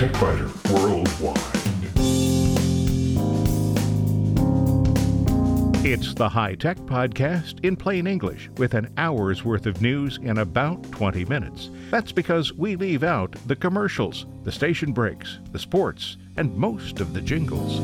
Worldwide. It's the High Tech Podcast in plain English with an hour's worth of news in about 20 minutes. That's because we leave out the commercials, the station breaks, the sports, and most of the jingles.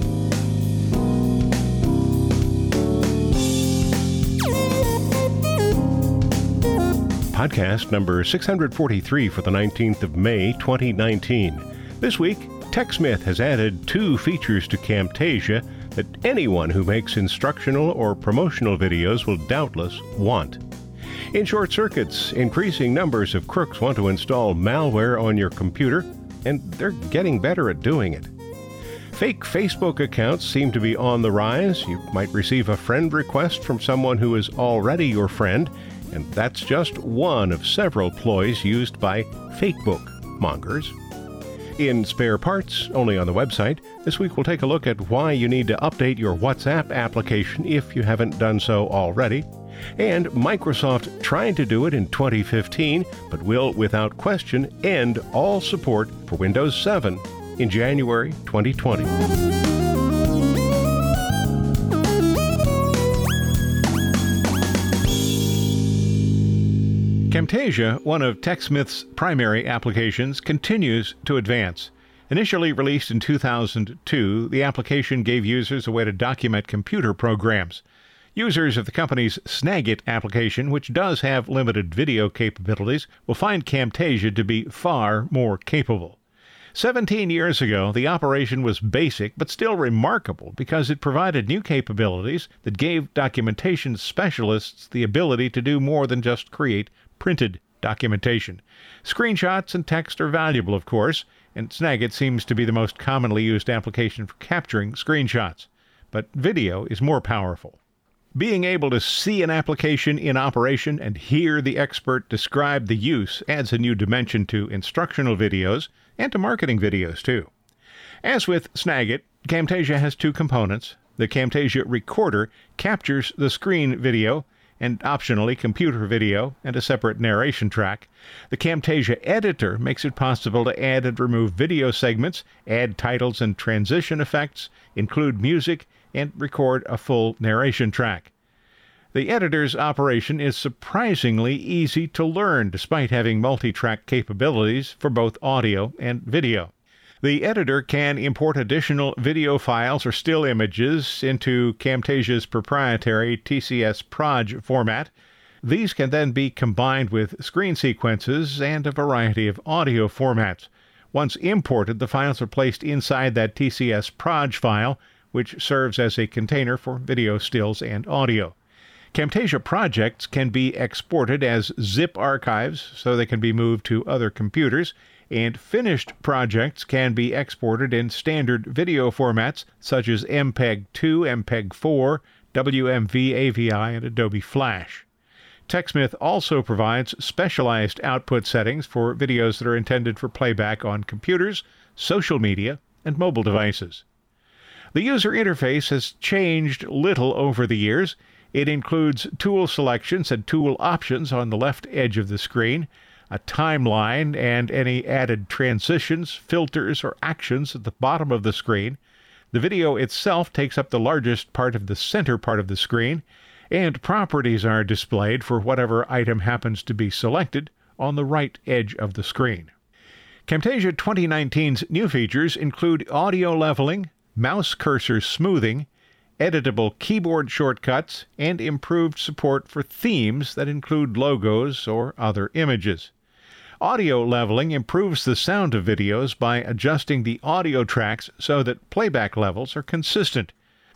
Podcast number 643 for the 19th of May, 2019. This week, TechSmith has added two features to Camtasia that anyone who makes instructional or promotional videos will doubtless want. In short circuits, increasing numbers of crooks want to install malware on your computer, and they're getting better at doing it. Fake Facebook accounts seem to be on the rise. You might receive a friend request from someone who is already your friend, and that's just one of several ploys used by fakebook mongers. In spare parts, only on the website, this week we'll take a look at why you need to update your WhatsApp application if you haven't done so already. And Microsoft tried to do it in 2015, but will, without question, end all support for Windows 7 in January 2020. Camtasia, one of TechSmith's primary applications, continues to advance. Initially released in 2002, the application gave users a way to document computer programs. Users of the company's Snagit application, which does have limited video capabilities, will find Camtasia to be far more capable. 17 years ago, the operation was basic but still remarkable because it provided new capabilities that gave documentation specialists the ability to do more than just create printed documentation. Screenshots and text are valuable, of course, and Snagit seems to be the most commonly used application for capturing screenshots. But video is more powerful. Being able to see an application in operation and hear the expert describe the use adds a new dimension to instructional videos and to marketing videos, too. As with Snagit, Camtasia has two components. The Camtasia Recorder captures the screen video and optionally computer video and a separate narration track. The Camtasia editor makes it possible to add and remove video segments, add titles and transition effects, include music, and record a full narration track. The editor's operation is surprisingly easy to learn despite having multi track capabilities for both audio and video. The editor can import additional video files or still images into Camtasia's proprietary TCS Proj format. These can then be combined with screen sequences and a variety of audio formats. Once imported, the files are placed inside that TCS Proj file, which serves as a container for video stills and audio. Camtasia projects can be exported as zip archives so they can be moved to other computers and finished projects can be exported in standard video formats such as MPEG 2, MPEG 4, WMV AVI, and Adobe Flash. TechSmith also provides specialized output settings for videos that are intended for playback on computers, social media, and mobile devices. The user interface has changed little over the years. It includes tool selections and tool options on the left edge of the screen, a timeline, and any added transitions, filters, or actions at the bottom of the screen. The video itself takes up the largest part of the center part of the screen, and properties are displayed for whatever item happens to be selected on the right edge of the screen. Camtasia 2019's new features include audio leveling, mouse cursor smoothing, editable keyboard shortcuts, and improved support for themes that include logos or other images. Audio leveling improves the sound of videos by adjusting the audio tracks so that playback levels are consistent.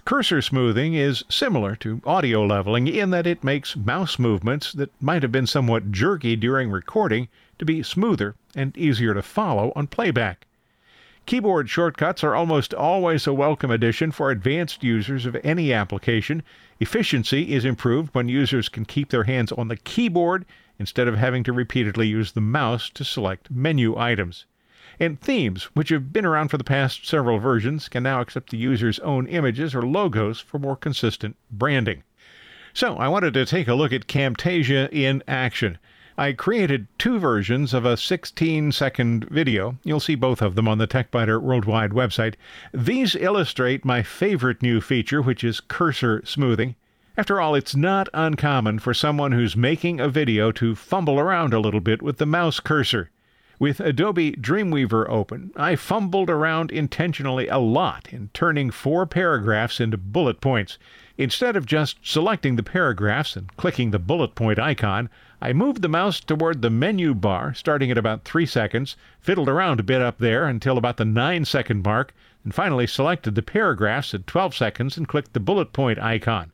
Cursor smoothing is similar to audio leveling in that it makes mouse movements that might have been somewhat jerky during recording to be smoother and easier to follow on playback. Keyboard shortcuts are almost always a welcome addition for advanced users of any application. Efficiency is improved when users can keep their hands on the keyboard instead of having to repeatedly use the mouse to select menu items. And themes, which have been around for the past several versions, can now accept the user's own images or logos for more consistent branding. So, I wanted to take a look at Camtasia in action. I created two versions of a 16 second video. You'll see both of them on the TechByter Worldwide website. These illustrate my favorite new feature, which is cursor smoothing. After all, it's not uncommon for someone who's making a video to fumble around a little bit with the mouse cursor. With Adobe Dreamweaver open, I fumbled around intentionally a lot in turning four paragraphs into bullet points. Instead of just selecting the paragraphs and clicking the bullet point icon, I moved the mouse toward the menu bar, starting at about 3 seconds, fiddled around a bit up there until about the 9 second mark, and finally selected the paragraphs at 12 seconds and clicked the bullet point icon.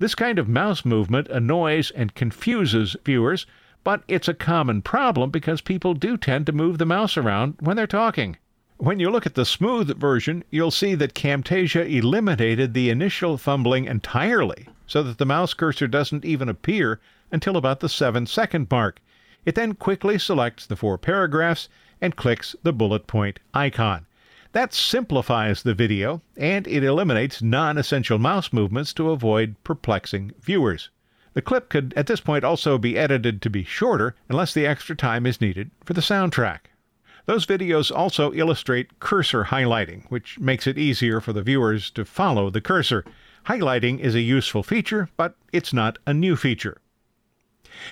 This kind of mouse movement annoys and confuses viewers, but it's a common problem because people do tend to move the mouse around when they're talking. When you look at the smooth version, you'll see that Camtasia eliminated the initial fumbling entirely so that the mouse cursor doesn't even appear until about the 7 second mark. It then quickly selects the four paragraphs and clicks the bullet point icon. That simplifies the video and it eliminates non essential mouse movements to avoid perplexing viewers. The clip could at this point also be edited to be shorter unless the extra time is needed for the soundtrack. Those videos also illustrate cursor highlighting, which makes it easier for the viewers to follow the cursor. Highlighting is a useful feature, but it's not a new feature.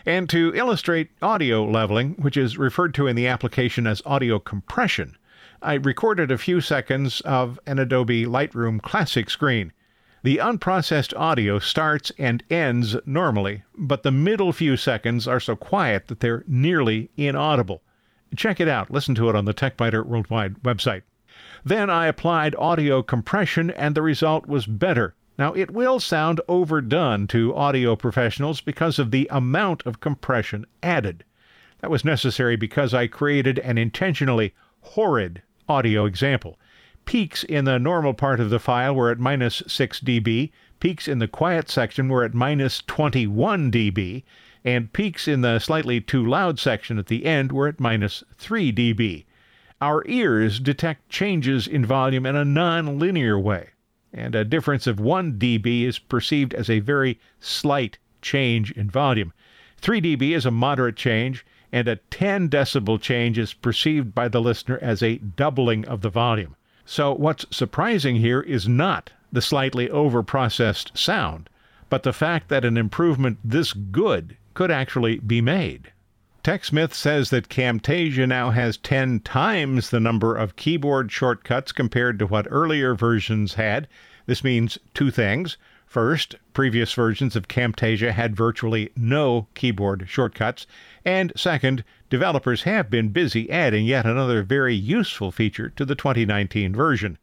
And to illustrate audio leveling, which is referred to in the application as audio compression, I recorded a few seconds of an Adobe Lightroom Classic screen. The unprocessed audio starts and ends normally, but the middle few seconds are so quiet that they're nearly inaudible. Check it out. Listen to it on the TechByter Worldwide website. Then I applied audio compression, and the result was better. Now, it will sound overdone to audio professionals because of the amount of compression added. That was necessary because I created an intentionally horrid audio example. Peaks in the normal part of the file were at minus 6 dB, peaks in the quiet section were at minus 21 dB, and peaks in the slightly too loud section at the end were at minus 3 dB. Our ears detect changes in volume in a non-linear way, and a difference of 1 dB is perceived as a very slight change in volume. 3 dB is a moderate change, and a 10 decibel change is perceived by the listener as a doubling of the volume. So, what's surprising here is not the slightly overprocessed sound, but the fact that an improvement this good could actually be made. TechSmith says that Camtasia now has 10 times the number of keyboard shortcuts compared to what earlier versions had. This means two things. First, previous versions of Camtasia had virtually no keyboard shortcuts. And second, developers have been busy adding yet another very useful feature to the 2019 version.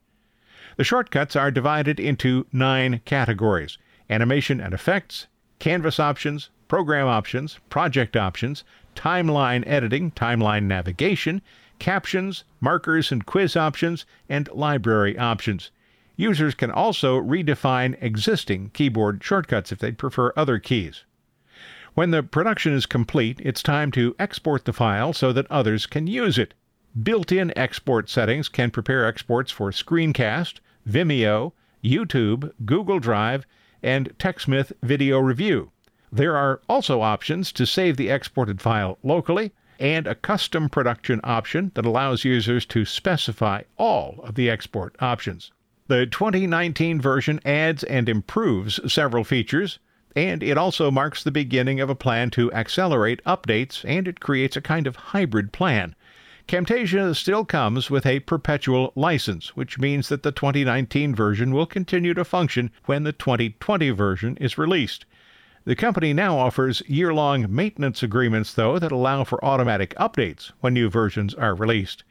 The shortcuts are divided into nine categories animation and effects, canvas options, program options, project options, timeline editing, timeline navigation, captions, markers and quiz options, and library options. Users can also redefine existing keyboard shortcuts if they prefer other keys. When the production is complete, it's time to export the file so that others can use it. Built in export settings can prepare exports for Screencast, Vimeo, YouTube, Google Drive, and TechSmith Video Review. There are also options to save the exported file locally and a custom production option that allows users to specify all of the export options. The 2019 version adds and improves several features, and it also marks the beginning of a plan to accelerate updates and it creates a kind of hybrid plan. Camtasia still comes with a perpetual license, which means that the 2019 version will continue to function when the 2020 version is released. The company now offers year long maintenance agreements, though, that allow for automatic updates when new versions are released.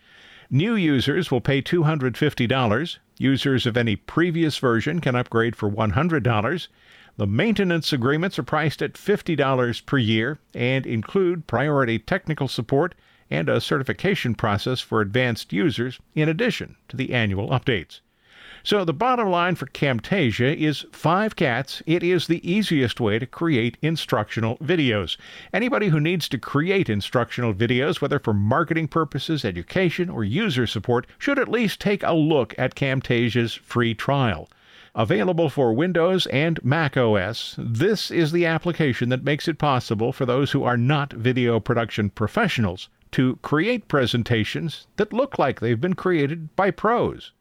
New users will pay $250. Users of any previous version can upgrade for $100. The maintenance agreements are priced at $50 per year and include priority technical support and a certification process for advanced users in addition to the annual updates. So the bottom line for Camtasia is five cats. It is the easiest way to create instructional videos. Anybody who needs to create instructional videos, whether for marketing purposes, education, or user support, should at least take a look at Camtasia's free trial. Available for Windows and Mac OS, this is the application that makes it possible for those who are not video production professionals to create presentations that look like they've been created by pros.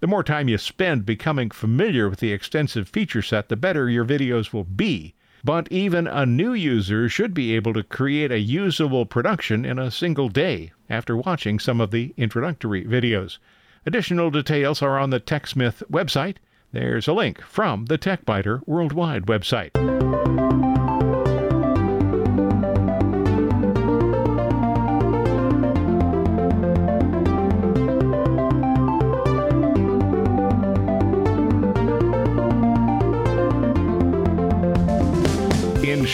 The more time you spend becoming familiar with the extensive feature set, the better your videos will be. But even a new user should be able to create a usable production in a single day after watching some of the introductory videos. Additional details are on the TechSmith website there's a link from the TechByter Worldwide website.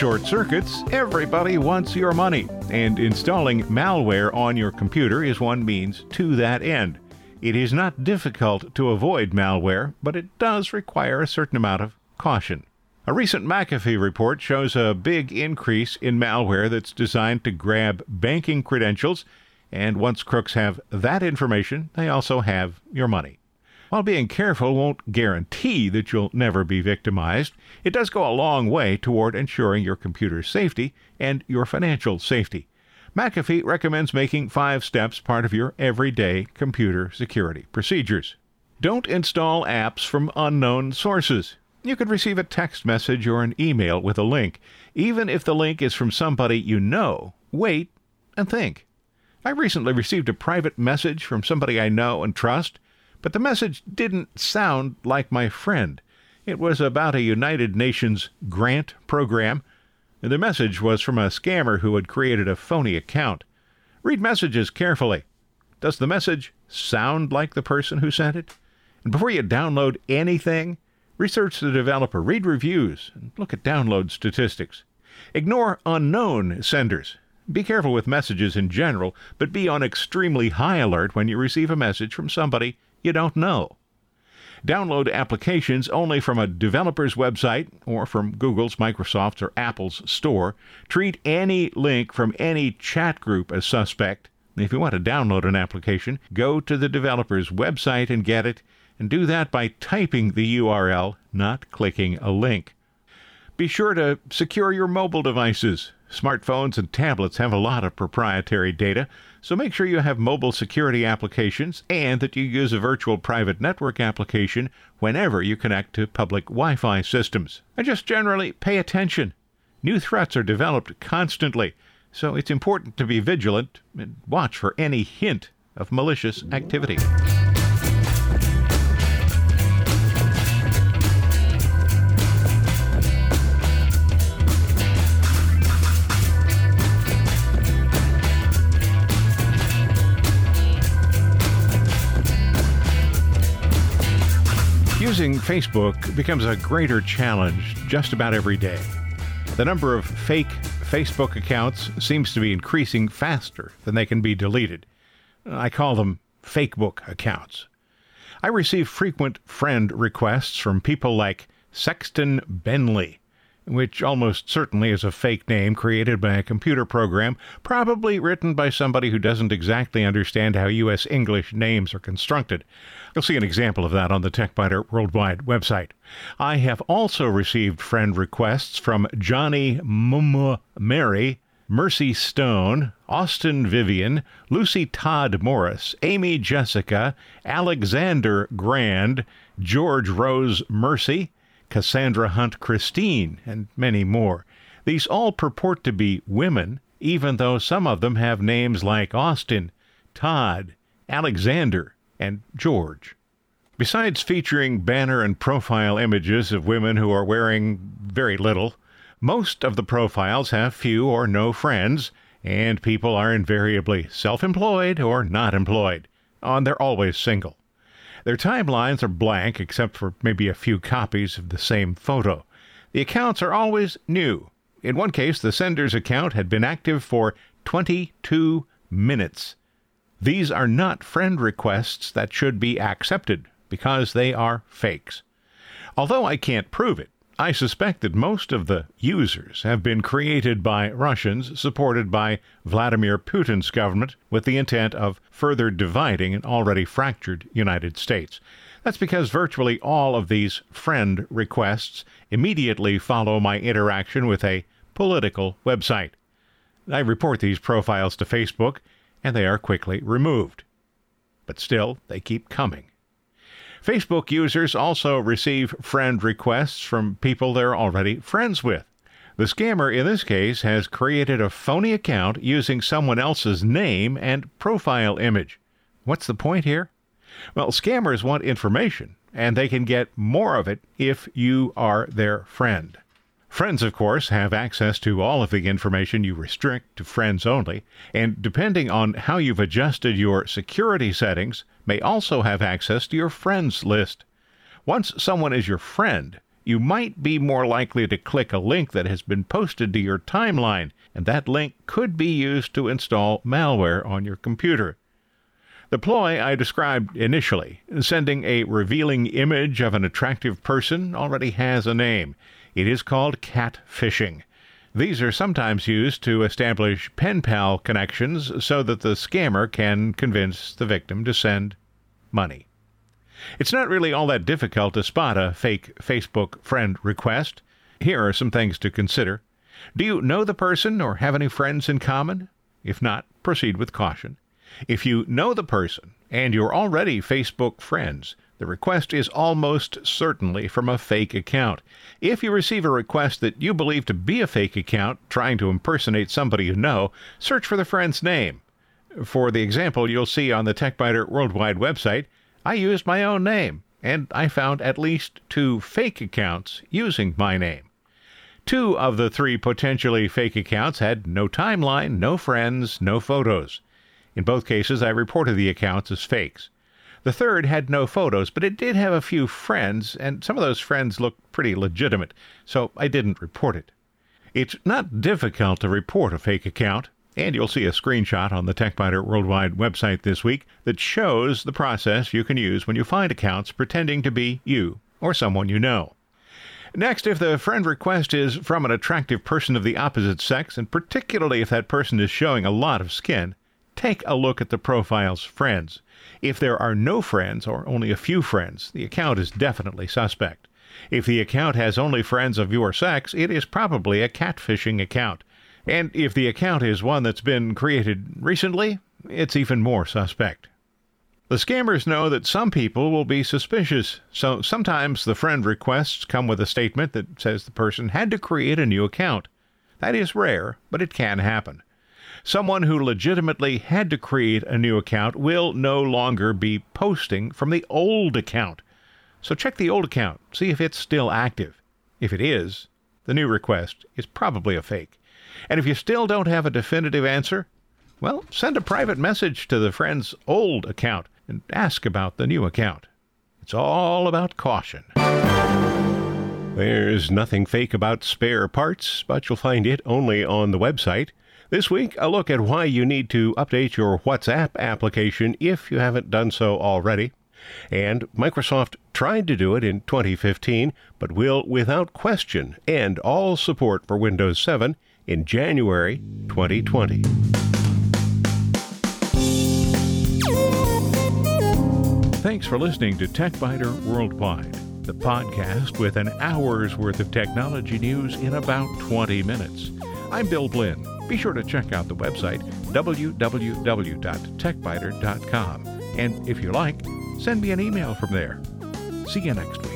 Short circuits, everybody wants your money, and installing malware on your computer is one means to that end. It is not difficult to avoid malware, but it does require a certain amount of caution. A recent McAfee report shows a big increase in malware that's designed to grab banking credentials, and once crooks have that information, they also have your money. While being careful won't guarantee that you'll never be victimized, it does go a long way toward ensuring your computer's safety and your financial safety. McAfee recommends making five steps part of your everyday computer security procedures. Don't install apps from unknown sources. You could receive a text message or an email with a link. Even if the link is from somebody you know, wait and think. I recently received a private message from somebody I know and trust, but the message didn't sound like my friend. It was about a United Nations grant program and the message was from a scammer who had created a phony account. Read messages carefully. Does the message sound like the person who sent it? And before you download anything, research the developer, read reviews, and look at download statistics. Ignore unknown senders. Be careful with messages in general, but be on extremely high alert when you receive a message from somebody you don't know. Download applications only from a developer's website or from Google's, Microsoft's, or Apple's store. Treat any link from any chat group as suspect. If you want to download an application, go to the developer's website and get it, and do that by typing the URL, not clicking a link. Be sure to secure your mobile devices. Smartphones and tablets have a lot of proprietary data, so make sure you have mobile security applications and that you use a virtual private network application whenever you connect to public Wi Fi systems. And just generally pay attention. New threats are developed constantly, so it's important to be vigilant and watch for any hint of malicious activity. Using Facebook becomes a greater challenge just about every day. The number of fake Facebook accounts seems to be increasing faster than they can be deleted. I call them fakebook accounts. I receive frequent friend requests from people like Sexton Benley, which almost certainly is a fake name created by a computer program, probably written by somebody who doesn't exactly understand how U.S. English names are constructed. You'll see an example of that on the TechByter Worldwide website. I have also received friend requests from Johnny Mumma Mary, Mercy Stone, Austin Vivian, Lucy Todd Morris, Amy Jessica, Alexander Grand, George Rose Mercy, Cassandra Hunt Christine, and many more. These all purport to be women, even though some of them have names like Austin, Todd, Alexander, and George. Besides featuring banner and profile images of women who are wearing very little, most of the profiles have few or no friends, and people are invariably self employed or not employed, and they're always single. Their timelines are blank except for maybe a few copies of the same photo. The accounts are always new. In one case, the sender's account had been active for 22 minutes. These are not friend requests that should be accepted because they are fakes. Although I can't prove it, I suspect that most of the users have been created by Russians supported by Vladimir Putin's government with the intent of further dividing an already fractured United States. That's because virtually all of these friend requests immediately follow my interaction with a political website. I report these profiles to Facebook, and they are quickly removed. But still, they keep coming. Facebook users also receive friend requests from people they're already friends with. The scammer in this case has created a phony account using someone else's name and profile image. What's the point here? Well, scammers want information, and they can get more of it if you are their friend. Friends, of course, have access to all of the information you restrict to friends only, and depending on how you've adjusted your security settings, may also have access to your friends list. Once someone is your friend, you might be more likely to click a link that has been posted to your timeline, and that link could be used to install malware on your computer. The ploy I described initially, sending a revealing image of an attractive person, already has a name. It is called catfishing. These are sometimes used to establish pen pal connections so that the scammer can convince the victim to send money. It's not really all that difficult to spot a fake Facebook friend request. Here are some things to consider. Do you know the person or have any friends in common? If not, proceed with caution. If you know the person and you're already Facebook friends, the request is almost certainly from a fake account. If you receive a request that you believe to be a fake account trying to impersonate somebody you know, search for the friend's name. For the example you'll see on the TechByter Worldwide website, I used my own name, and I found at least two fake accounts using my name. Two of the three potentially fake accounts had no timeline, no friends, no photos. In both cases, I reported the accounts as fakes. The third had no photos, but it did have a few friends, and some of those friends looked pretty legitimate, so I didn't report it. It's not difficult to report a fake account, and you'll see a screenshot on the TechByter Worldwide website this week that shows the process you can use when you find accounts pretending to be you or someone you know. Next, if the friend request is from an attractive person of the opposite sex, and particularly if that person is showing a lot of skin, take a look at the profile's friends. If there are no friends or only a few friends, the account is definitely suspect. If the account has only friends of your sex, it is probably a catfishing account. And if the account is one that's been created recently, it's even more suspect. The scammers know that some people will be suspicious, so sometimes the friend requests come with a statement that says the person had to create a new account. That is rare, but it can happen. Someone who legitimately had to create a new account will no longer be posting from the old account. So check the old account, see if it's still active. If it is, the new request is probably a fake. And if you still don't have a definitive answer, well, send a private message to the friend's old account and ask about the new account. It's all about caution. There's nothing fake about spare parts, but you'll find it only on the website. This week, a look at why you need to update your WhatsApp application if you haven't done so already. And Microsoft tried to do it in 2015, but will, without question, end all support for Windows 7 in January 2020. Thanks for listening to TechByter Worldwide, the podcast with an hour's worth of technology news in about 20 minutes. I'm Bill Blinn. Be sure to check out the website www.techbyter.com. And if you like, send me an email from there. See you next week.